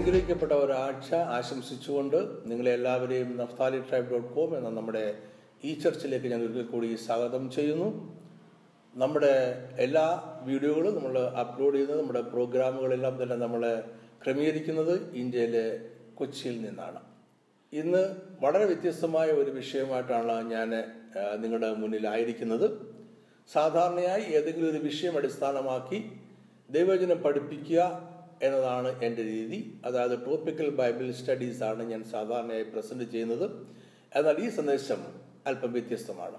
അനുഗ്രഹിക്കപ്പെട്ട ഒരാഴ്ച ആശംസിച്ചുകൊണ്ട് നിങ്ങളെ എല്ലാവരെയും നഫ്താലി ട്രൈബ് ഡോട്ട് കോം എന്ന നമ്മുടെ ഈ ചർച്ചിലേക്ക് ഞാൻ ഒരിക്കൽ കൂടി സ്വാഗതം ചെയ്യുന്നു. നമ്മുടെ എല്ലാ വീഡിയോകളും നമ്മൾ അപ്ലോഡ് ചെയ്യുന്നത് നമ്മുടെ പ്രോഗ്രാമുകളെല്ലാം തന്നെ നമ്മൾ ക്രമീകരിക്കുന്നത് ഇന്ത്യയിലെ കൊച്ചിയിൽ നിന്നാണ്. ഇന്ന് വളരെ വ്യത്യസ്തമായ ഒരു വിഷയമായിട്ടാണ് ഞാൻ നിങ്ങളുടെ മുന്നിലായിരിക്കുന്നത് സാധാരണയായി ഏതെങ്കിലും ഒരു വിഷയം അടിസ്ഥാനമാക്കി ദൈവജനം പഠിപ്പിക്കുക എന്നതാണ് എന്റെ രീതി. അതായത് ടോപ്പിക്കൽ ബൈബിൾ സ്റ്റഡീസ് ആണ് ഞാൻ സാധാരണയായി പ്രസന്റ് ചെയ്യുന്നത്. എന്നാൽ ഈ സന്ദേശം അല്പം വ്യത്യസ്തമാണ്.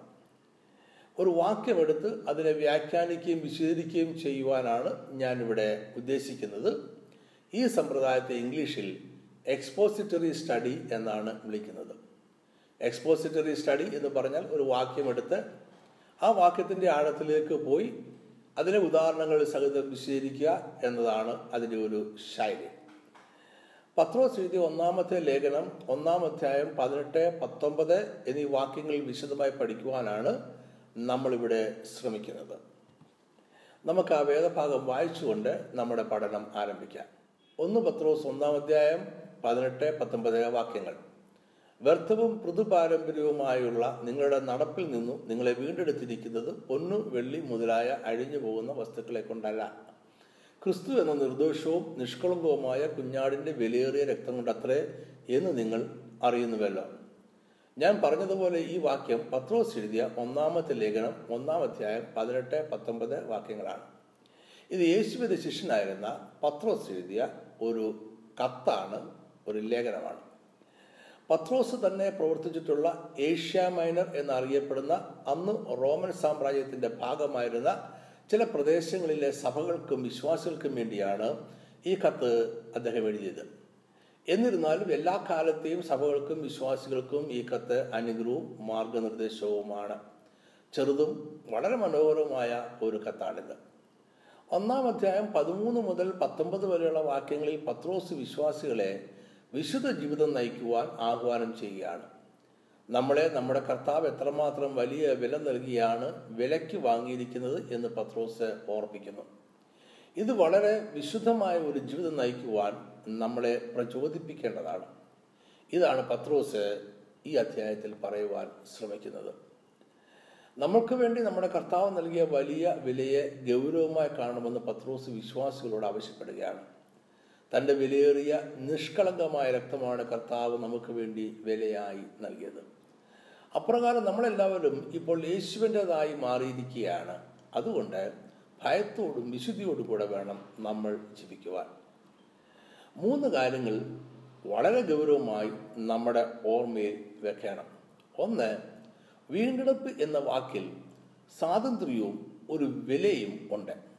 ഒരു വാക്യമെടുത്ത് അതിനെ വ്യാഖ്യാനിക്കുകയും വിശദീകരിക്കുകയും ചെയ്യുവാനാണ് ഞാനിവിടെ ഉദ്ദേശിക്കുന്നത്. ഈ സമ്പ്രദായത്തെ ഇംഗ്ലീഷിൽ എക്സ്പോസിറ്ററി സ്റ്റഡി എന്നാണ് വിളിക്കുന്നത്. എക്സ്പോസിറ്ററി സ്റ്റഡി എന്ന് പറഞ്ഞാൽ ഒരു വാക്യമെടുത്ത് ആ വാക്യത്തിന്റെ ആഴത്തിലേക്ക് പോയി അതിലെ ഉദാഹരണങ്ങൾ സഹിതം വിശദീകരിക്കുക എന്നതാണ് അതിന്റെ ഒരു ശൈലി. പത്രോസ് എഴുതിയ ഒന്നാമത്തെ ലേഖനം ഒന്നാം അധ്യായം പതിനെട്ട് പത്തൊമ്പത് എന്നീ വാക്യങ്ങൾ വിശദമായി പഠിക്കുവാനാണ് നമ്മളിവിടെ ശ്രമിക്കുന്നത്. നമുക്ക് ആ വേദഭാഗം വായിച്ചുകൊണ്ട് നമ്മുടെ പഠനം ആരംഭിക്കാം. ഒന്ന് പത്രോസ് ഒന്നാം അധ്യായം പതിനെട്ട് പത്തൊമ്പത് വാക്യങ്ങൾ. വ്യർത്ഥവും പൃഥുപാരമ്പര്യവുമായുള്ള നിങ്ങളുടെ നടപ്പിൽ നിന്നും നിങ്ങളെ വീണ്ടെടുത്തിരിക്കുന്നത് പൊന്നു വെള്ളി മുതലായ അഴിഞ്ഞു പോകുന്ന വസ്തുക്കളെ കൊണ്ടല്ല. ക്രിസ്തു എന്ന നിർദോഷവും നിഷ്കളങ്കവുമായ കുഞ്ഞാടിന്റെ വിലയേറിയ രക്തം കൊണ്ടത്രേ എന്ന് നിങ്ങൾ അറിയുന്നുവല്ലോ. ഞാൻ പറഞ്ഞതുപോലെ ഈ വാക്യം പത്രോസ് എഴുതിയ ഒന്നാമത്തെ ലേഖനം ഒന്നാം അധ്യായം പതിനെട്ട് പത്തൊമ്പത് വാക്യങ്ങളാണ്. ഇത് യേശുവിന്റെ ശിഷ്യനായിരുന്ന പത്രോസ് എഴുതിയ ഒരു കത്താണ് ഒരു ലേഖനമാണ്. പത്രോസ് തന്നെ പ്രവർത്തിച്ചിട്ടുള്ള ഏഷ്യ മൈനർ എന്നറിയപ്പെടുന്ന അന്ന് റോമൻ സാമ്രാജ്യത്തിന്റെ ഭാഗമായിരുന്ന ചില പ്രദേശങ്ങളിലെ സഭകൾക്കും വിശ്വാസികൾക്കും വേണ്ടിയാണ് ഈ കത്ത് അദ്ദേഹം എഴുതിയത്. എന്നിരുന്നാലും എല്ലാ കാലത്തെയും സഭകൾക്കും വിശ്വാസികൾക്കും ഈ കത്ത് അനുഗ്രഹവും മാർഗനിർദ്ദേശവുമാണ്. ചെറുതും വളരെ മനോഹരവുമായ ഒരു കത്താണിത്. ഒന്നാം അധ്യായം പതിമൂന്ന് മുതൽ പത്തൊമ്പത് വരെയുള്ള വാക്യങ്ങളിൽ പത്രോസ് വിശ്വാസികളെ വിശുദ്ധ ജീവിതം നയിക്കുവാൻ ആഹ്വാനം ചെയ്യുകയാണ്. നമ്മളെ നമ്മുടെ കർത്താവ് എത്രമാത്രം വലിയ വില നൽകിയാണ് വിലയ്ക്ക് വാങ്ങിയിരിക്കുന്നത് എന്ന് പത്രോസ് ഓർപ്പിക്കുന്നു. ഇത് വളരെ വിശുദ്ധമായ ഒരു ജീവിതം നയിക്കുവാൻ നമ്മളെ പ്രചോദിപ്പിക്കേണ്ടതാണ്. ഇതാണ് പത്രോസ് ഈ അധ്യായത്തിൽ പറയുവാൻ ശ്രമിക്കുന്നത്. നമ്മൾക്ക് വേണ്ടി നമ്മുടെ കർത്താവ് നൽകിയ വലിയ വിലയെ ഗൗരവമായി കാണണമെന്ന് പത്രോസ് വിശ്വാസികളോട് ആവശ്യപ്പെടുകയാണ്. തന്റെ വിലയേറിയ നിഷ്കളങ്കമായ രക്തമാണ് കർത്താവ് നമുക്ക് വേണ്ടി വിലയായി നൽകിയത്. അപ്രകാരം നമ്മളെല്ലാവരും ഇപ്പോൾ യേശുവിന്റെതായി മാറിയിരിക്കുകയാണ്. അതുകൊണ്ട് ഭയത്തോടും വിശുദ്ധിയോടും കൂടെ വേണം നമ്മൾ ജീവിക്കുവാൻ. മൂന്ന് കാര്യങ്ങൾ വളരെ ഗൗരവമായി നമ്മുടെ ഓർമ്മയിൽ വെക്കണം. ഒന്ന് വീണ്ടെടുപ്പ് എന്ന വാക്കിൽ സ്വാതന്ത്ര്യവും ഒരു വിലയും ഉണ്ട്.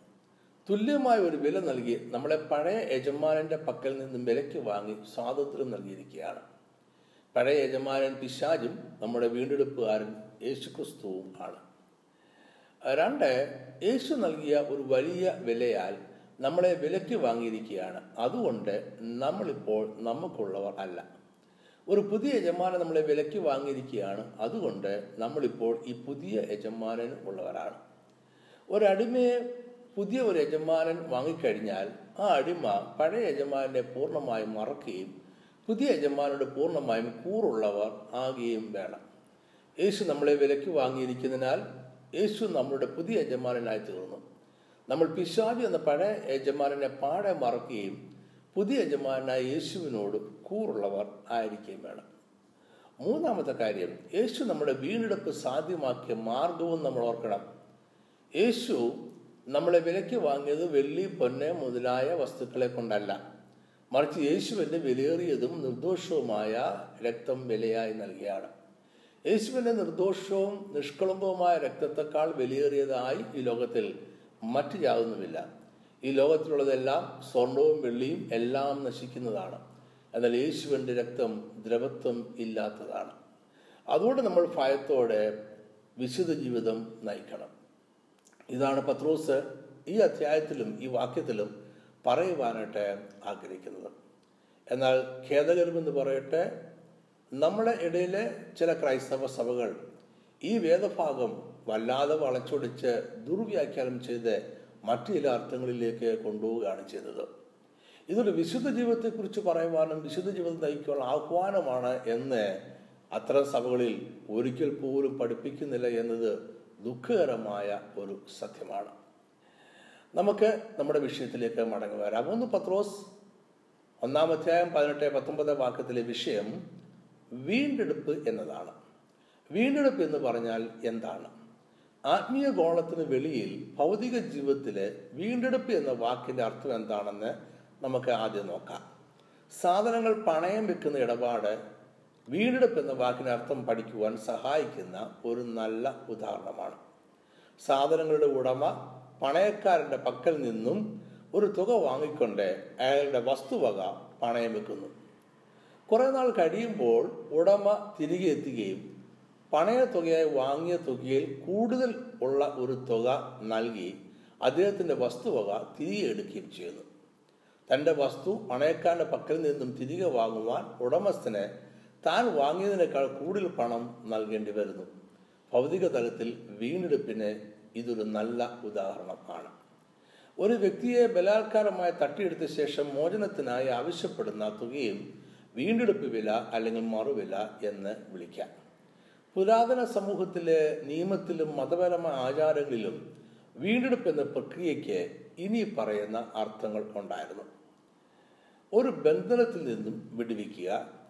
തുല്യമായ ഒരു വില നൽകി നമ്മളെ പഴയ യജമാനന്റെ പക്കൽ നിന്നും വിലയ്ക്ക് വാങ്ങി സ്വാതന്ത്ര്യം നൽകിയിരിക്കുകയാണ്. പഴയ യജമാനൻ പിശാജും നമ്മുടെ വീണ്ടെടുപ്പുകാരൻ യേശുക്രിസ്തുവും ആണ്. രണ്ട് യേശു നൽകിയ ഒരു വലിയ വിലയാൽ നമ്മളെ വിലയ്ക്ക് വാങ്ങിയിരിക്കുകയാണ്. അതുകൊണ്ട് നമ്മളിപ്പോൾ നമുക്കുള്ളവർ അല്ല. ഒരു പുതിയ യജമാനൻ നമ്മളെ വിലയ്ക്ക് വാങ്ങിയിരിക്കുകയാണ്. അതുകൊണ്ട് നമ്മളിപ്പോൾ ഈ പുതിയ യജമാനൻ ഉള്ളവരാണ്. ഒരടിമയെ പുതിയ ഒരു യജമാനൻ വാങ്ങിക്കഴിഞ്ഞാൽ ആ അടിമ പഴയ യജമാനെ പൂർണമായും മറക്കുകയും പുതിയ യജമാനോട് പൂർണമായും കൂറുള്ളവർ ആകുകയും വേണം. യേശു നമ്മളെ വിലയ്ക്ക് വാങ്ങിയിരിക്കുന്നതിനാൽ യേശു നമ്മളുടെ പുതിയ യജമാനനായി തീർന്നു. നമ്മൾ പിശാചി എന്ന പഴയ യജമാനനെ പാടെ മറക്കുകയും പുതിയ യജമാനായ യേശുവിനോട് കൂറുള്ളവർ ആയിരിക്കുകയും വേണം. മൂന്നാമത്തെ കാര്യം യേശു നമ്മുടെ വീണ്ടെടുപ്പ് സാധ്യമാക്കിയ മാർഗവും നമ്മൾ ഓർക്കണം. യേശു നമ്മളെ വിലയ്ക്ക് വാങ്ങിയത് വെള്ളി പൊന്ന് മുതലായ വസ്തുക്കളെ കൊണ്ടല്ല. മറിച്ച് യേശുവിന്റെ വിലയേറിയതും നിർദോഷവുമായ രക്തം വിലയായി നൽകിയാണ്. യേശുവിന്റെ നിർദോഷവും നിഷ്കളങ്കവുമായ രക്തത്തെക്കാൾ വിലയേറിയതായി ഈ ലോകത്തിൽ മറ്റു യാതൊന്നുമില്ല. ഈ ലോകത്തിലുള്ളതെല്ലാം സ്വർണവും വെള്ളിയും എല്ലാം നശിക്കുന്നതാണ്. എന്നാൽ യേശുവിന്റെ രക്തം ദ്രവത്വം ഇല്ലാത്തതാണ്. അതുകൊണ്ട് നമ്മൾ ഭയത്തോടെ വിശുദ്ധ ജീവിതം നയിക്കണം. ഇതാണ് പത്രോസ് ഈ അധ്യായത്തിലും ഈ വാക്യത്തിലും പറയുവാനായിട്ട് ആഗ്രഹിക്കുന്നത്. എന്നാൽ ഖേദകരമെന്ന് പറയട്ടെ നമ്മുടെ ഇടയിലെ ചില ക്രൈസ്തവ സഭകൾ ഈ വേദഭാഗം വല്ലാതെ വളച്ചൊടിച്ച് ദുർവ്യാഖ്യാനം ചെയ്ത് മറ്റു ചില അർത്ഥങ്ങളിലേക്ക് കൊണ്ടുപോവുകയാണ് ചെയ്തത്. ഇതൊരു വിശുദ്ധ ജീവിതത്തെക്കുറിച്ച് പറയുവാനും വിശുദ്ധ ജീവിതം നയിക്കാനുള്ള ആഹ്വാനമാണ് എന്ന് അത്തരം സഭകളിൽ ഒരിക്കൽ പോലും പഠിപ്പിക്കുന്നില്ല എന്നത് ദുഃഖകരമായ ഒരു സത്യമാണ്. നമുക്ക് നമ്മുടെ വിഷയത്തിലേക്ക് മടങ്ങി വരാം. ഒന്ന് പത്രോസ് ഒന്നാം അധ്യായം പതിനെട്ട് പത്തൊമ്പത് വാക്യത്തിലെ വിഷയം വീണ്ടെടുപ്പ് എന്നതാണ്. വീണ്ടെടുപ്പ് എന്ന് പറഞ്ഞാൽ എന്താണ്? ആത്മീയ ഗോളത്തിന് വെളിയിൽ ഭൗതിക ജീവിതത്തിലെ വീണ്ടെടുപ്പ് എന്ന വാക്കിന്റെ അർത്ഥം എന്താണെന്ന് നമുക്ക് ആദ്യം നോക്കാം. സാധനങ്ങൾ പണയം വെക്കുന്ന ഇടപാട് വീണ്ടെടുപ്പ് എന്ന വാക്കിനർത്ഥം പഠിക്കുവാൻ സഹായിക്കുന്ന ഒരു നല്ല ഉദാഹരണമാണ്. സാധനങ്ങളുടെ ഉടമ പണയക്കാരന്റെ പക്കൽ നിന്നും ഒരു തുക വാങ്ങിക്കൊണ്ട് അയാളുടെ വസ്തുവക പണയം വെക്കുന്നു. കുറെ നാൾ കഴിയുമ്പോൾ ഉടമ തിരികെ എത്തുകയും പണയ തുകയായി വാങ്ങിയ തുകയിൽ കൂടുതൽ ഉള്ള ഒരു തുക നൽകി അദ്ദേഹത്തിന്റെ വസ്തുവക തിരികെ എടുക്കുകയും ചെയ്യുന്നു. തന്റെ വസ്തു പണയക്കാരന്റെ പക്കൽ നിന്നും തിരികെ വാങ്ങുവാൻ ഉടമസ്ഥന് താൻ വാങ്ങിയതിനേക്കാൾ കൂടുതൽ പണം നൽകേണ്ടി വരുന്നു. ഭൗതിക തലത്തിൽ വീണ്ടെടുപ്പിന് ഇതൊരു നല്ല ഉദാഹരണമാണ് ഒരു വ്യക്തിയെ ബലാത്കാരമായി തട്ടിയെടുത്ത ശേഷം മോചനത്തിനായി ആവശ്യപ്പെടുന്ന തുകയും വീണ്ടെടുപ്പ് വില അല്ലെങ്കിൽ മറുവില എന്ന് വിളിക്കാം. പുരാതന സമൂഹത്തിലെ നിയമത്തിലും മതപരമായ ആചാരങ്ങളിലും വീണ്ടെടുപ്പ് എന്ന പ്രക്രിയയ്ക്ക് ഇനി പറയുന്ന അർത്ഥങ്ങൾ ഉണ്ടായിരുന്നു. ഒരു ബന്ധനത്തിൽ നിന്നും വിടുവിക്കുക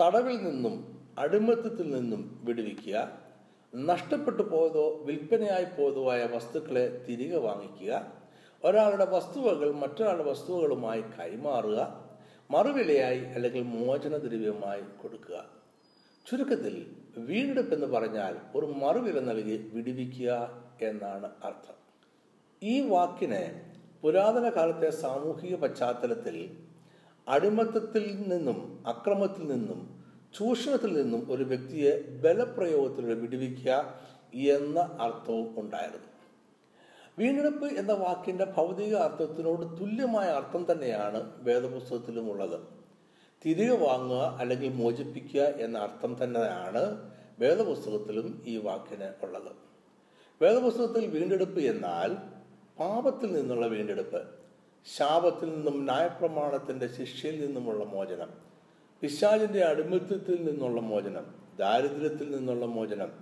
തടവിൽ നിന്നും അടിമത്തത്തിൽ നിന്നും വിടുവിക്കുക നഷ്ടപ്പെട്ടു പോയതോ വിൽപ്പനയായി പോയതോ ആയ വസ്തുക്കളെ തിരികെ വാങ്ങിക്കുക ഒരാളുടെ വസ്തുവകൾ മറ്റൊരാളുടെ വസ്തുവകളുമായി കൈമാറുക മറുവിലയായി അല്ലെങ്കിൽ മോചന ദ്രവ്യമായി കൊടുക്കുക. ചുരുക്കത്തിൽ വീണ്ടെടുപ്പ് എന്ന് പറഞ്ഞാൽ ഒരു മറുവില നൽകി വിടുവിക്കുക എന്നാണ് അർത്ഥം. ഈ വാക്കിനെ പുരാതന കാലത്തെ സാമൂഹിക പശ്ചാത്തലത്തിൽ അടിമത്തത്തിൽ നിന്നും അക്രമത്തിൽ നിന്നും ചൂഷണത്തിൽ നിന്നും ഒരു വ്യക്തിയെ ബലപ്രയോഗത്തിലൂടെ വിടുവിക്കുക എന്ന അർത്ഥവും ഉണ്ടായിരുന്നു. വീണ്ടെടുപ്പ് എന്ന വാക്കിന്റെ ഭൗതിക അർത്ഥത്തിനോട് തുല്യമായ അർത്ഥം തന്നെയാണ് വേദപുസ്തകത്തിലും ഉള്ളത് തിരികെ വാങ്ങുക അല്ലെങ്കിൽ മോചിപ്പിക്കുക എന്ന അർത്ഥം തന്നെയാണ് വേദപുസ്തകത്തിലും ഈ വാക്കിന് ഉള്ളത്. വേദപുസ്തകത്തിൽ വീണ്ടെടുപ്പ് എന്നാൽ പാപത്തിൽ നിന്നുള്ള വീണ്ടെടുപ്പ്. ശാപത്തിൽ നിന്നും ന്യായപ്രമാണത്തിന്റെ ശിക്ഷയിൽ നിന്നുമുള്ള മോചനം. പിശാചിന്റെ അടിമത്തത്തിൽ നിന്നുള്ള മോചനം ദാരിദ്ര്യത്തിൽ നിന്നുള്ള മോചനം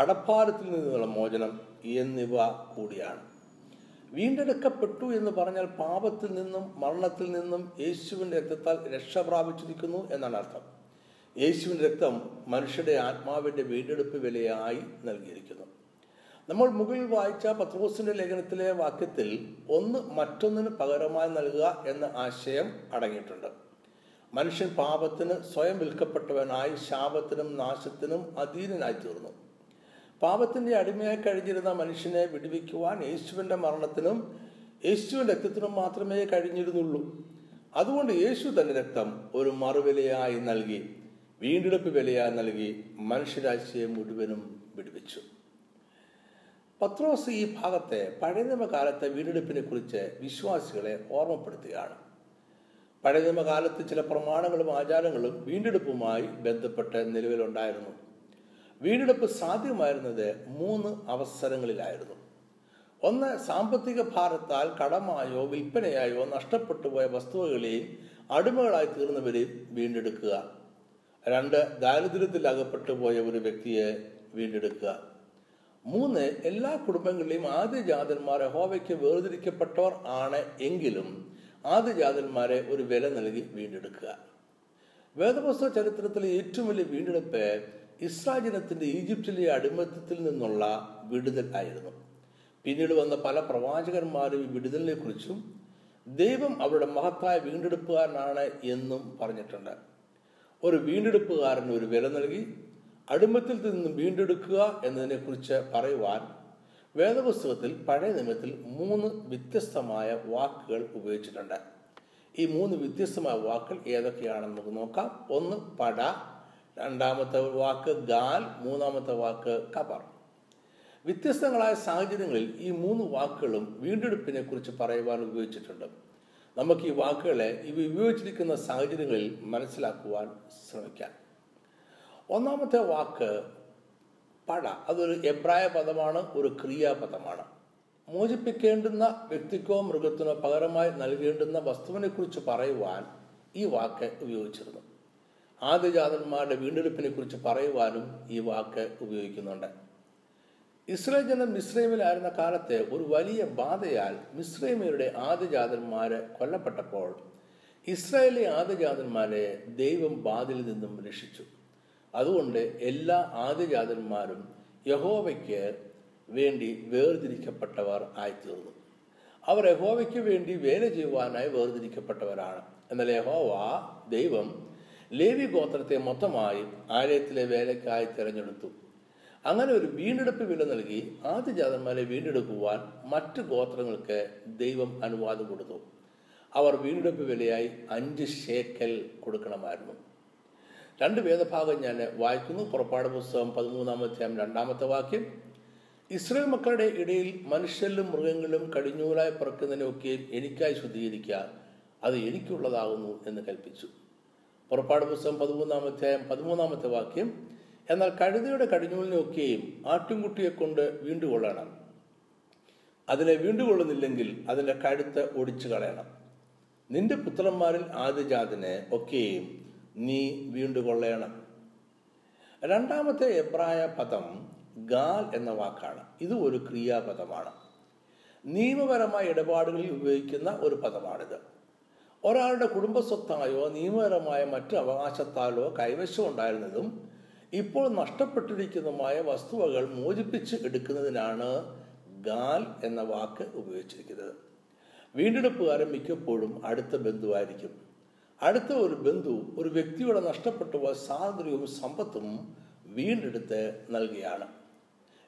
കടപ്പാരത്തിൽ നിന്നുള്ള മോചനം എന്നിവ കൂടിയാണ്. വീണ്ടെടുക്കപ്പെട്ടു എന്ന് പറഞ്ഞാൽ പാപത്തിൽ നിന്നും മരണത്തിൽ നിന്നും യേശുവിന്റെ രക്തത്താൽ രക്ഷ പ്രാപിച്ചിരിക്കുന്നു എന്നാണ് അർത്ഥം. യേശുവിന്റെ രക്തം മനുഷ്യരുടെ ആത്മാവിന്റെ വീണ്ടെടുപ്പ് വിലയായി നൽകിയിരിക്കുന്നു. നമ്മൾ മുകളിൽ വായിച്ച പത്രോസിന്റെ ലേഖനത്തിലെ വാക്യത്തിൽ ഒന്ന് മറ്റൊന്നിന് പകരമായി നൽകുക എന്ന ആശയം അടങ്ങിയിട്ടുണ്ട്. മനുഷ്യൻ പാപത്തിന് സ്വയം വിൽക്കപ്പെട്ടവനായി ശാപത്തിനും നാശത്തിനും അധീനനായി തീർന്നു പാപത്തിന്റെ അടിമയായി കഴിഞ്ഞിരുന്ന മനുഷ്യനെ വിടുവിക്കുവാൻ യേശുവിന്റെ മരണത്തിനും യേശുവിന്റെ രക്തത്തിനും മാത്രമേ കഴിഞ്ഞിരുന്നുള്ളൂ. അതുകൊണ്ട് യേശു തന്റെ രക്തം ഒരു മറുവിലയായി നൽകി വീണ്ടെടുപ്പ് വിലയായി നൽകി മനുഷ്യരാശിയെ മുഴുവനും വിടുവിച്ചു. പത്രോസ് ഈ ഭാഗത്തെ പഴയ നിയമകാലത്തെ വീണ്ടെടുപ്പിനെ കുറിച്ച് വിശ്വാസികളെ ഓർമ്മപ്പെടുത്തുകയാണ്. പഴയ നിയമകാലത്ത് ചില പ്രമാണങ്ങളും ആചാരങ്ങളും വീണ്ടെടുപ്പുമായി ബന്ധപ്പെട്ട് നിലവിലുണ്ടായിരുന്നു. വീണ്ടെടുപ്പ് സാധ്യമായിരുന്നത് മൂന്ന് അവസരങ്ങളിലായിരുന്നു. ഒന്ന് സാമ്പത്തിക ഭാരത്താൽ കടമായോ വിൽപ്പനയായോ നഷ്ടപ്പെട്ടു പോയ വസ്തുവകളെയും അടിമകളായി തീർന്നവരെയും വീണ്ടെടുക്കുക. രണ്ട് ദാരിദ്ര്യത്തിൽ അകപ്പെട്ടു പോയ ഒരു വ്യക്തിയെ വീണ്ടെടുക്കുക. മൂന്ന് എല്ലാ കുടുംബങ്ങളിലെയും ആദ്യജാതന്മാർ ഹോവയ്ക്ക് വേർതിരിക്കപ്പെട്ടവർ ആണ് എങ്കിലും ആദ്യജാതന്മാരെ ഒരു വില നൽകി വീണ്ടെടുക്കുക. വേദപുസ്തക ചരിത്രത്തിലെ ഏറ്റവും വലിയ വീണ്ടെടുപ്പ് ഇസ്രാജനത്തിന്റെ ഈജിപ്തിലെ അടിമത്തത്തിൽ നിന്നുള്ള വിടുതൽ ആയിരുന്നു. പിന്നീട് വന്ന പല പ്രവാചകന്മാരും ഈ വിടുതലിനെ കുറിച്ചും ദൈവം അവരുടെ മഹത്തായ വീണ്ടെടുപ്പുകാരനാണ് എന്നും പറഞ്ഞിട്ടുണ്ട്. ഒരു വീണ്ടെടുപ്പുകാരന് ഒരു വില നൽകി അടിമത്തിൽ നിന്നും വീണ്ടെടുക്കുക എന്നതിനെക്കുറിച്ച് പറയുവാൻ വേദപുസ്തകത്തിൽ പഴയ നിയമത്തിൽ മൂന്ന് വ്യത്യസ്തമായ വാക്കുകൾ ഉപയോഗിച്ചിട്ടുണ്ട്. ഈ മൂന്ന് വ്യത്യസ്തമായ വാക്കുകൾ ഏതൊക്കെയാണെന്ന് നമുക്ക് നോക്കാം. ഒന്ന് പട. രണ്ടാമത്തെ വാക്ക് ഗാൽ. മൂന്നാമത്തെ വാക്ക് കബർ. വ്യത്യസ്തങ്ങളായ സാഹചര്യങ്ങളിൽ ഈ മൂന്ന് വാക്കുകളും വീണ്ടെടുപ്പിനെ കുറിച്ച് പറയുവാൻ ഉപയോഗിച്ചിട്ടുണ്ട്. നമുക്ക് ഈ വാക്കുകളെ ഇവ ഉപയോഗിച്ചിരിക്കുന്ന സാഹചര്യങ്ങളിൽ മനസ്സിലാക്കുവാൻ ശ്രമിക്കാം. ഒന്നാമത്തെ വാക്ക് പട അതൊരു എബ്രായ പദമാണ് ഒരു ക്രിയാപദമാണ് മോചിപ്പിക്കേണ്ടുന്ന വ്യക്തിക്കോ മൃഗത്തിനോ പകരമായി നൽകേണ്ടുന്ന വസ്തുവിനെക്കുറിച്ച് പറയുവാൻ ഈ വാക്ക് ഉപയോഗിച്ചിരുന്നു. ആദ്യജാതന്മാരുടെ വീണ്ടെടുപ്പിനെ കുറിച്ച് പറയുവാനും ഈ വാക്ക് ഉപയോഗിക്കുന്നുണ്ട്. ഇസ്രയേൽ ജനം മിശ്രൈമിലായിരുന്ന കാലത്ത് ഒരു വലിയ ബാധയാൽ മിശ്രൈമിയരുടെ ആദ്യജാതന്മാര് കൊല്ലപ്പെട്ടപ്പോൾ ഇസ്രായേലി ആദ്യജാതന്മാരെ ദൈവം ബാധയിൽ നിന്നും രക്ഷിച്ചു. അതുകൊണ്ട് എല്ലാ ആദ്യജാതന്മാരും യഹോവയ്ക്ക് വേണ്ടി വേർതിരിക്കപ്പെട്ടവർ ആയിത്തീർന്നു. അവർ യഹോവയ്ക്ക് വേണ്ടി വേല ചെയ്യുവാനായി വേർതിരിക്കപ്പെട്ടവരാണ്. എന്നാൽ യഹോവ ദൈവം ലേവി ഗോത്രത്തെ മൊത്തമായി ആലയത്തിലെ വേലക്കായി തിരഞ്ഞെടുത്തു. അങ്ങനെ ഒരു വീണ്ടെടുപ്പ് വില നൽകി ആദ്യജാതന്മാരെ വീണ്ടെടുക്കുവാൻ മറ്റ് ഗോത്രങ്ങൾക്ക് ദൈവം അനുവാദം കൊടുത്തു. അവർ വീണ്ടെടുപ്പ് വിലയായി അഞ്ച് ഷേക്കൽ കൊടുക്കണമായിരുന്നു. രണ്ട് വേദഭാഗം ഞാൻ വായിക്കുന്നു. പുറപ്പാട് പുസ്തകം പതിമൂന്നാമത്തെ രണ്ടാമത്തെ വാക്യം. ഇസ്രയേൽ മക്കളുടെ ഇടയിൽ മനുഷ്യരിലും മൃഗങ്ങളിലും കടിഞ്ഞൂലായി പിറക്കുന്നതിനൊക്കെയും എനിക്കായി ശുദ്ധീകരിക്കുക. അത് എനിക്കുള്ളതാകുന്നു എന്ന് കൽപ്പിച്ചു. പുറപ്പാട് പുസ്തകം പതിമൂന്നാമത്തെ പതിമൂന്നാമത്തെ വാക്യം. എന്നാൽ കഴുതയുടെ കടിഞ്ഞൂലിനൊക്കെയും ആട്ടിൻകുട്ടിയെ കൊണ്ട് വീണ്ടുകൊള്ളണം. അതിനെ വീണ്ടുകൊള്ളുന്നില്ലെങ്കിൽ അതിന്റെ കഴുത്ത് ഒടിച്ചു കളയണം നിന്റെ പുത്രന്മാരിൽ ആദ്യജാതിനെ ഒക്കെയും നീ വീണ്ടുകൊള്ളണം. രണ്ടാമത്തെ എബ്രായ പദം ഗാൽ എന്ന വാക്കാണ്. ഇത് ഒരു ക്രിയാപദമാണ്. നിയമപരമായ ഇടപാടുകളിൽ ഉപയോഗിക്കുന്ന ഒരു പദമാണിത്. ഒരാളുടെ കുടുംബസ്വത്തായോ നിയമപരമായ മറ്റു അവകാശത്താലോ കൈവശം ഉണ്ടായിരുന്നതും ഇപ്പോൾ നഷ്ടപ്പെട്ടിരിക്കുന്നതുമായ വസ്തുവകൾ മോചിപ്പിച്ച് എടുക്കുന്നതിനാണ് ഗാൽ എന്ന വാക്ക് ഉപയോഗിച്ചിരിക്കുന്നത്. വീണ്ടെടുപ്പുകാരൻ മിക്കപ്പോഴും അടുത്ത ബന്ധുവായിരിക്കും. അടുത്ത ഒരു ബന്ധു ഒരു വ്യക്തിയുടെ നഷ്ടപ്പെട്ടു പോയ സ്വാതന്ത്ര്യവും സമ്പത്തും വീണ്ടെടുത്ത് നൽകിയാണ്.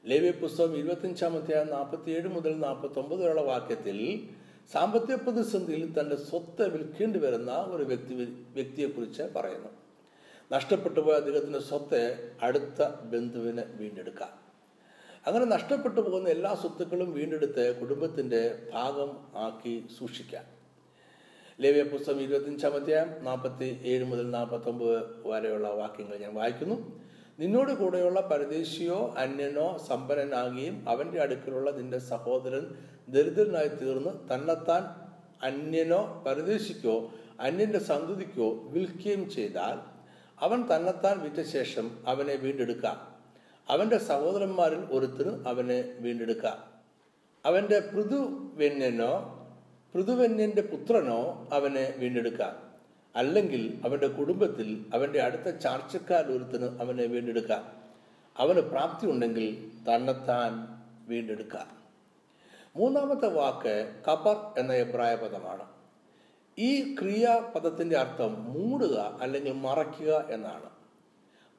ലേവ്യ പുസ്തകം ഇരുപത്തിയഞ്ചാമത്തെ നാൽപ്പത്തിയേഴ് മുതൽ നാൽപ്പത്തി ഒമ്പത് വരെയുള്ള വാക്യത്തിൽ സാമ്പത്തിക പ്രതിസന്ധിയിൽ തന്റെ സ്വത്ത് വിൽക്കേണ്ടി വരുന്ന ഒരു വ്യക്തി വ്യക്തിയെക്കുറിച്ച് പറയുന്നു. നഷ്ടപ്പെട്ടു പോയ അദ്ദേഹത്തിന്റെ സ്വത്ത് അടുത്ത ബന്ധുവിന് വീണ്ടെടുക്കാം. അങ്ങനെ നഷ്ടപ്പെട്ടു പോകുന്ന എല്ലാ സ്വത്തുക്കളും വീണ്ടെടുത്ത് കുടുംബത്തിന്റെ ഭാഗം ആക്കി സൂക്ഷിക്കാം. ലേവ്യ പുസ്തകം ഇരുപത്തിയഞ്ചാം അധ്യായം നാൽപ്പത്തി ഏഴ് മുതൽ നാൽപ്പത്തി ഒമ്പത് വരെയുള്ള വാക്യങ്ങൾ ഞാൻ വായിക്കുന്നു. നിന്നോട് കൂടെയുള്ള പരദേശിയോ അന്യനോ സമ്പന്നനാകുകയും അവന്റെ അടുക്കലുള്ള നിന്റെ സഹോദരൻ ദരിദ്രനായി തീർന്ന് തന്നെത്താൻ അന്യനോ പരദേശിക്കോ അന്യന്റെ സന്തതിക്കോ വിൽക്കുകയും ചെയ്താൽ അവൻ തന്നെത്താൻ വിറ്റ ശേഷം അവനെ വീണ്ടെടുക്കാം. അവന്റെ സഹോദരന്മാരിൽ ഒരുത്തിനും അവനെ വീണ്ടെടുക്കാം. അവന്റെ പൃഥുവന്യനോ പൃഥുവന്യന്റെ പുത്രനോ അവനെ വീണ്ടെടുക്കാം. അല്ലെങ്കിൽ അവന്റെ കുടുംബത്തിൽ അവന്റെ അടുത്ത ചാർച്ചക്കാർ ഒരുത്തിന് അവനെ വീണ്ടെടുക്കാം. അവന് പ്രാപ്തി ഉണ്ടെങ്കിൽ തന്നെത്താൻ വീണ്ടെടുക്കാം. മൂന്നാമത്തെ വാക്ക് കബർ എന്ന എബ്രായ പദമാണ്. ഈ ക്രിയാപദത്തിന്റെ അർത്ഥം മൂടുക അല്ലെങ്കിൽ മറയ്ക്കുക എന്നാണ്.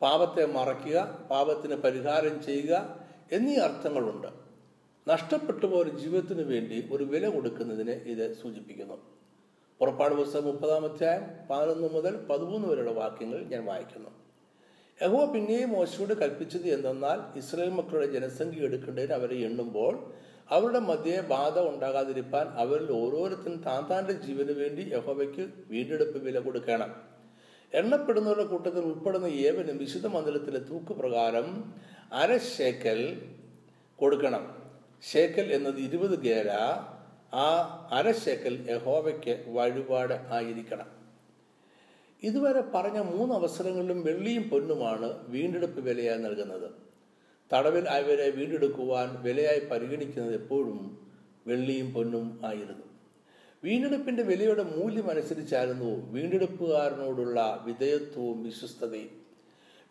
പാപത്തെ മറയ്ക്കുക പാപത്തിന് പരിഹാരം ചെയ്യുക എന്നീ അർത്ഥങ്ങളുണ്ട്. നഷ്ടപ്പെട്ടു പോയ ജീവിതത്തിന് വേണ്ടി ഒരു വില കൊടുക്കുന്നതിനെ ഇത് സൂചിപ്പിക്കുന്നു. പുറപ്പാട് പുസ്തകം മുപ്പതാം അധ്യായം പതിനൊന്ന് മുതൽ പതിമൂന്ന് വരെയുള്ള വാക്യങ്ങൾ ഞാൻ വായിക്കുന്നു. യഹോ പിന്നെയും മോശയോട് കൽപ്പിച്ചത് എന്തെന്നാൽ ഇസ്രായേൽ മക്കളുടെ ജനസംഖ്യ എടുക്കേണ്ടതിന് അവരെ എണ്ണുമ്പോൾ അവരുടെ മധ്യേ ബാധ ഉണ്ടാകാതിരിക്കാൻ അവരിൽ ഓരോരുത്തരും താൻ താന്റെ ജീവന് വേണ്ടി യഹോവയ്ക്ക് വീണ്ടെടുപ്പ് വില കൊടുക്കണം. എണ്ണപ്പെടുന്നവരുടെ കൂട്ടത്തിൽ ഉൾപ്പെടുന്ന ഏവനും വിശുദ്ധ മന്ദിരത്തിലെ തൂക്കുപ്രകാരം അര ശേക്കൽ കൊടുക്കണം. ശേക്കൽ എന്നത് ഇരുപത് ഗേര ആ അര ഷേക്കൽ യഹോവയ്ക്ക് വഴിപാട് ആയിരിക്കണം. ഇതുവരെ പറഞ്ഞ മൂന്ന് അവസരങ്ങളിലും വെള്ളിയും പൊന്നുമാണ് വീണ്ടെടുപ്പ് വിലയായി നൽകുന്നത്. തടവിൽ അവരെ വീണ്ടെടുക്കുവാൻ വിലയായി പരിഗണിക്കുന്നത് എപ്പോഴും വെള്ളിയും പൊന്നും ആയിരുന്നു. വീണ്ടെടുപ്പിന്റെ വിലയുടെ മൂല്യം അനുസരിച്ചായിരുന്നു വീണ്ടെടുപ്പുകാരനോടുള്ള വിധേയത്വവും വിശ്വസ്തതയും.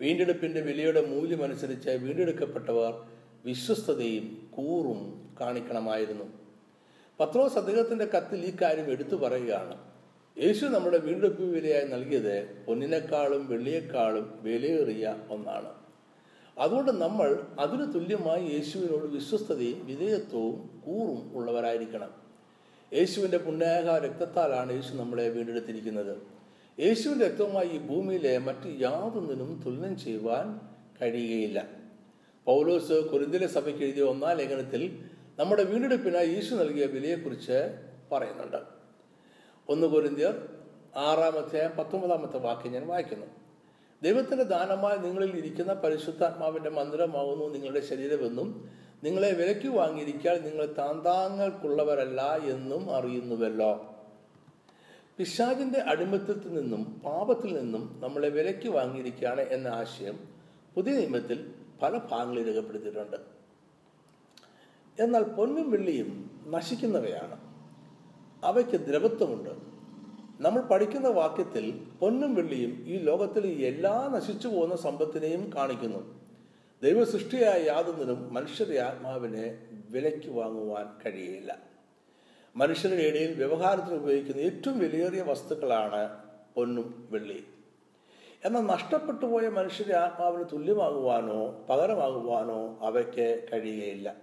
വീണ്ടെടുപ്പിന്റെ വിലയുടെ മൂല്യം അനുസരിച്ച് വീണ്ടെടുക്കപ്പെട്ടവർ വിശ്വസ്തതയും കൂറും കാണിക്കണമായിരുന്നു. പത്രോസ് അദ്ദേഹത്തിന്റെ കത്തിൽ ഈ കാര്യം എടുത്തു പറയുകയാണ്. യേശു നമ്മുടെ വീണ്ടെടുപ്പ് വിലയായി നൽകിയത് പൊന്നിനേക്കാളും വെള്ളിയേക്കാളും വിലയേറിയ ഒന്നാണ്. അതുകൊണ്ട് നമ്മൾ അതിനു തുല്യമായി യേശുവിനോട് വിശ്വസ്തതയും വിധേയത്വവും കൂറും ഉള്ളവരായിരിക്കണം. യേശുവിന്റെ പുണ്യാക രക്തത്താലാണ് യേശു നമ്മളെ വീണ്ടെടുത്തിരിക്കുന്നത്. യേശുവിന്റെ രക്തവുമായി ഈ ഭൂമിയിലെ മറ്റു യാതൊന്നിനും തുലനം ചെയ്യുവാൻ കഴിയുകയില്ല. പൗലോസ് കുരിന്തിലെ സഭയ്ക്ക് എഴുതിയ ഒന്നാം ലേഖനത്തിൽ നമ്മുടെ വീണ്ടെടുപ്പിനായി യേശു നൽകിയ വിലയെക്കുറിച്ച് പറയുന്നുണ്ട്. ഒന്ന് കുരിന്തിയർ ആറാമത്തെ പത്തൊമ്പതാമത്തെ വാക്യം ഞാൻ വായിക്കുന്നു. ദൈവത്തിന്റെ ദാനമായി നിങ്ങളിൽ ഇരിക്കുന്ന പരിശുദ്ധാത്മാവിന്റെ മന്ദിരമാവുന്നു നിങ്ങളുടെ ശരീരമെന്നും നിങ്ങളെ വിലയ്ക്ക് വാങ്ങിയിരിക്കാൻ നിങ്ങൾ താന്താങ്ങൾക്കുള്ളവരല്ല എന്നും അറിയുന്നുവല്ലോ. പിശാചിന്റെ അടിമത്തത്തിൽ നിന്നും പാപത്തിൽ നിന്നും നമ്മളെ വിലയ്ക്ക് വാങ്ങിയിരിക്കുകയാണ് എന്ന ആശയം പുതിയ നിയമത്തിൽ പല ഭാഗങ്ങളിൽ രേഖപ്പെടുത്തിയിട്ടുണ്ട്. എന്നാൽ പൊന്നും വെള്ളിയും നശിക്കുന്നവയാണ്. അവയ്ക്ക് ദ്രവത്വമുണ്ട്. നമ്മൾ പഠിക്കുന്ന വാക്യത്തിൽ പൊന്നും വെള്ളിയും ഈ ലോകത്തിലെ എല്ലാ നശിച്ചു പോകുന്ന സമ്പത്തിനെയും കാണിക്കുന്നു. ദൈവ സൃഷ്ടിയായ യാതൊന്നിനും മനുഷ്യരുടെ ആത്മാവിനെ വിലയ്ക്ക് വാങ്ങുവാൻ കഴിയില്ല. മനുഷ്യരുടെ ഇടയിൽ വ്യവഹാരത്തിന് ഉപയോഗിക്കുന്ന ഏറ്റവും വിലയേറിയ വസ്തുക്കളാണ് പൊന്നും വെള്ളിയും. എന്നാൽ നഷ്ടപ്പെട്ടു പോയ മനുഷ്യരെ ആത്മാവിന് തുല്യമാകുവാനോ പകരമാകുവാനോ അവയ്ക്ക് കഴിയുകയില്ല.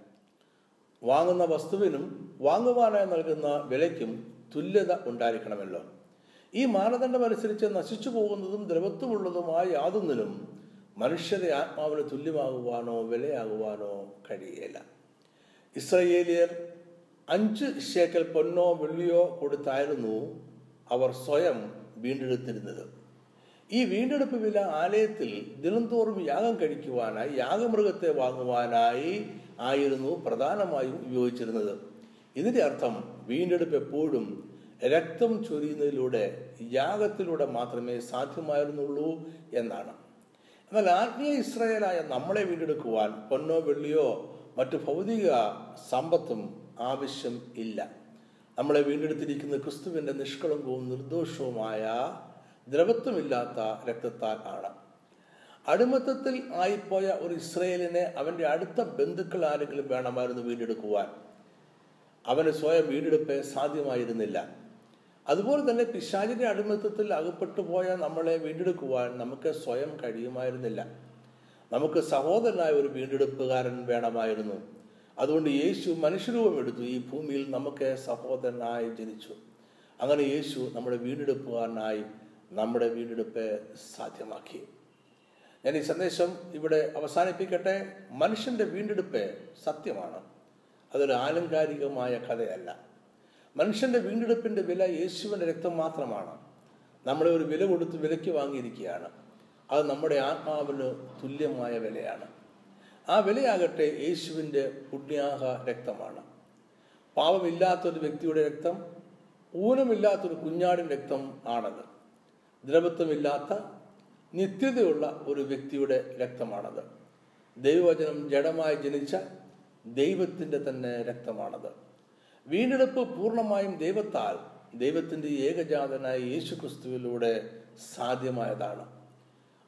വാങ്ങുന്ന വസ്തുവിനും വാങ്ങുവാനായി നൽകുന്ന വിലയ്ക്കും തുല്യത ഉണ്ടായിരിക്കണമല്ലോ. ഈ മാനദണ്ഡം അനുസരിച്ച് നശിച്ചു പോകുന്നതും ദ്രവത്വമുള്ളതുമായ യാതൊന്നിനും മനുഷ്യരെ ആത്മാവിന് തുല്യമാകുവാനോ വിലയാകുവാനോ കഴിയുകയില്ല. ഇസ്രയേലിയർ അഞ്ച് ശേക്കൽ പൊന്നോ വെള്ളിയോ കൊടുത്തായിരുന്നു അവർ സ്വയം വീണ്ടെടുത്തിരുന്നത്. ഈ വീണ്ടെടുപ്പ് വില ആലയത്തിൽ ദിനംതോറും യാഗം കഴിക്കുവാനായി യാഗമൃഗത്തെ വാങ്ങുവാനായി ആയിരുന്നു പ്രധാനമായും ഉപയോഗിച്ചിരുന്നത്. ഇതിന്റെ അർത്ഥം വീണ്ടെടുപ്പ് എപ്പോഴും രക്തം ചൊരിയുന്നതിലൂടെ യാഗത്തിലൂടെ മാത്രമേ സാധ്യമായിരുന്നുള്ളൂ എന്നാണ്. എന്നാൽ ആത്മീയ ഇസ്രായേലായ നമ്മളെ വീണ്ടെടുക്കുവാൻ പൊന്നോ വെള്ളിയോ മറ്റു ഭൗതിക സമ്പത്തും ആവശ്യം ഇല്ല. നമ്മളെ വീണ്ടെടുത്തിരിക്കുന്ന ക്രിസ്തുവിന്റെ നിഷ്കളങ്കവും നിർദോഷവുമായ ദ്രവത്വമില്ലാത്ത രക്തത്താൽ ആണ്. അടിമത്തത്തിൽ ആയിപ്പോയ ഒരു ഇസ്രയേലിനെ അവന്റെ അടുത്ത ബന്ധുക്കൾ ആരെങ്കിലും വേണമായിരുന്നു വീണ്ടെടുക്കുവാൻ. അവന് സ്വയം വീണ്ടെടുപ്പ് സാധ്യമായിരുന്നില്ല. അതുപോലെ തന്നെ പിശാചിന്റെ അടിമത്തത്തിൽ അകപ്പെട്ടു പോയ നമ്മളെ വീണ്ടെടുക്കുവാൻ നമുക്ക് സ്വയം കഴിയുമായിരുന്നില്ല. നമുക്ക് സഹോദരനായ ഒരു വീണ്ടെടുപ്പുകാരൻ വേണമായിരുന്നു. അതുകൊണ്ട് യേശു മനുഷ്യരൂപം എടുത്തു. ഈ ഭൂമിയിൽ നമുക്ക് സഹോദരനായി ജനിച്ചു. അങ്ങനെ യേശു നമ്മുടെ വീണ്ടെടുപ്പുകാരനായി നമ്മുടെ വീണ്ടെടുപ്പ് സാധ്യമാക്കി. ഞാൻ ഈ സന്ദേശം ഇവിടെ അവസാനിപ്പിക്കട്ടെ. മനുഷ്യന്റെ വീണ്ടെടുപ്പ് സത്യമാണ്. അതൊരു ആലങ്കാരികമായ കഥയല്ല. മനുഷ്യന്റെ വീണ്ടെടുപ്പിന്റെ വില യേശുവിന്റെ രക്തം മാത്രമാണ്. നമ്മളെ ഒരു വില കൊടുത്ത് വിലയ്ക്ക് വാങ്ങിയിരിക്കുകയാണ്. അത് നമ്മുടെ ആത്മാവിന് തുല്യമായ വിലയാണ്. ആ വിലയാകട്ടെ യേശുവിന്റെ പുണ്യാഹ രക്തമാണ്. പാപമില്ലാത്തൊരു വ്യക്തിയുടെ രക്തം ഊനമില്ലാത്തൊരു കുഞ്ഞാടിന്റെ രക്തം ആണത്. ദ്രവത്വമില്ലാത്ത നിത്യതയുള്ള ഒരു വ്യക്തിയുടെ രക്തമാണത്. ദൈവവചനം ജഡമായി ജനിച്ച ദൈവത്തിന്റെ തന്നെ രക്തമാണത്. വീണ്ടെടുപ്പ് പൂർണമായും ദൈവത്താൽ ദൈവത്തിന്റെ ഏകജാതനായ യേശു ക്രിസ്തുവിലൂടെ സാധ്യമായതാണ്.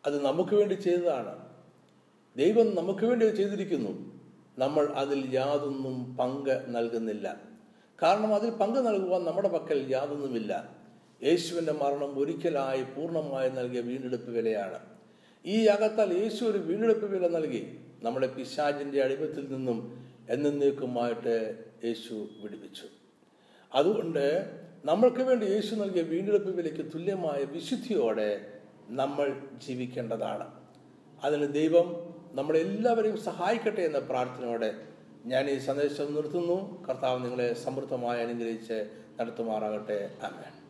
അത് നമുക്ക് വേണ്ടി ചെയ്തതാണ്. ദൈവം നമുക്ക് വേണ്ടി ചെയ്തിരിക്കുന്നു. നമ്മൾ അതിൽ യാതൊന്നും പങ്ക് നൽകുന്നില്ല. കാരണം അതിൽ പങ്ക് നൽകുവാൻ നമ്മുടെ പക്കൽ യാതൊന്നുമില്ല. യേശുവിന്റെ മരണം ഒരിക്കലായി പൂർണമായി നൽകിയ വീണ്ടെടുപ്പ് വിലയാണ്. ഈ അകത്താൽ യേശു ഒരു വീണ്ടെടുപ്പ് വില നൽകി. നമ്മുടെ പിശാചിന്റെ അടിമത്തിൽ നിന്നും എന്നേക്കുമായിട്ട് യേശു വിടുവിച്ചു. അതുകൊണ്ട് നമ്മൾക്ക് വേണ്ടി യേശു നൽകിയ വീണ്ടെടുപ്പ് വിലയ്ക്ക് തുല്യമായ വിശുദ്ധിയോടെ നമ്മൾ ജീവിക്കേണ്ടതാണ്. അതിന് ദൈവം നമ്മളെല്ലാവരെയും സഹായിക്കട്ടെ എന്ന പ്രാർത്ഥനയോടെ ഞാൻ ഈ സന്ദേശം നിർത്തുന്നു. കർത്താവ് നിങ്ങളെ സമൃദ്ധമായി അനുഗ്രഹിച്ച് നടത്തുമാറാകട്ടെ. ആമേൻ.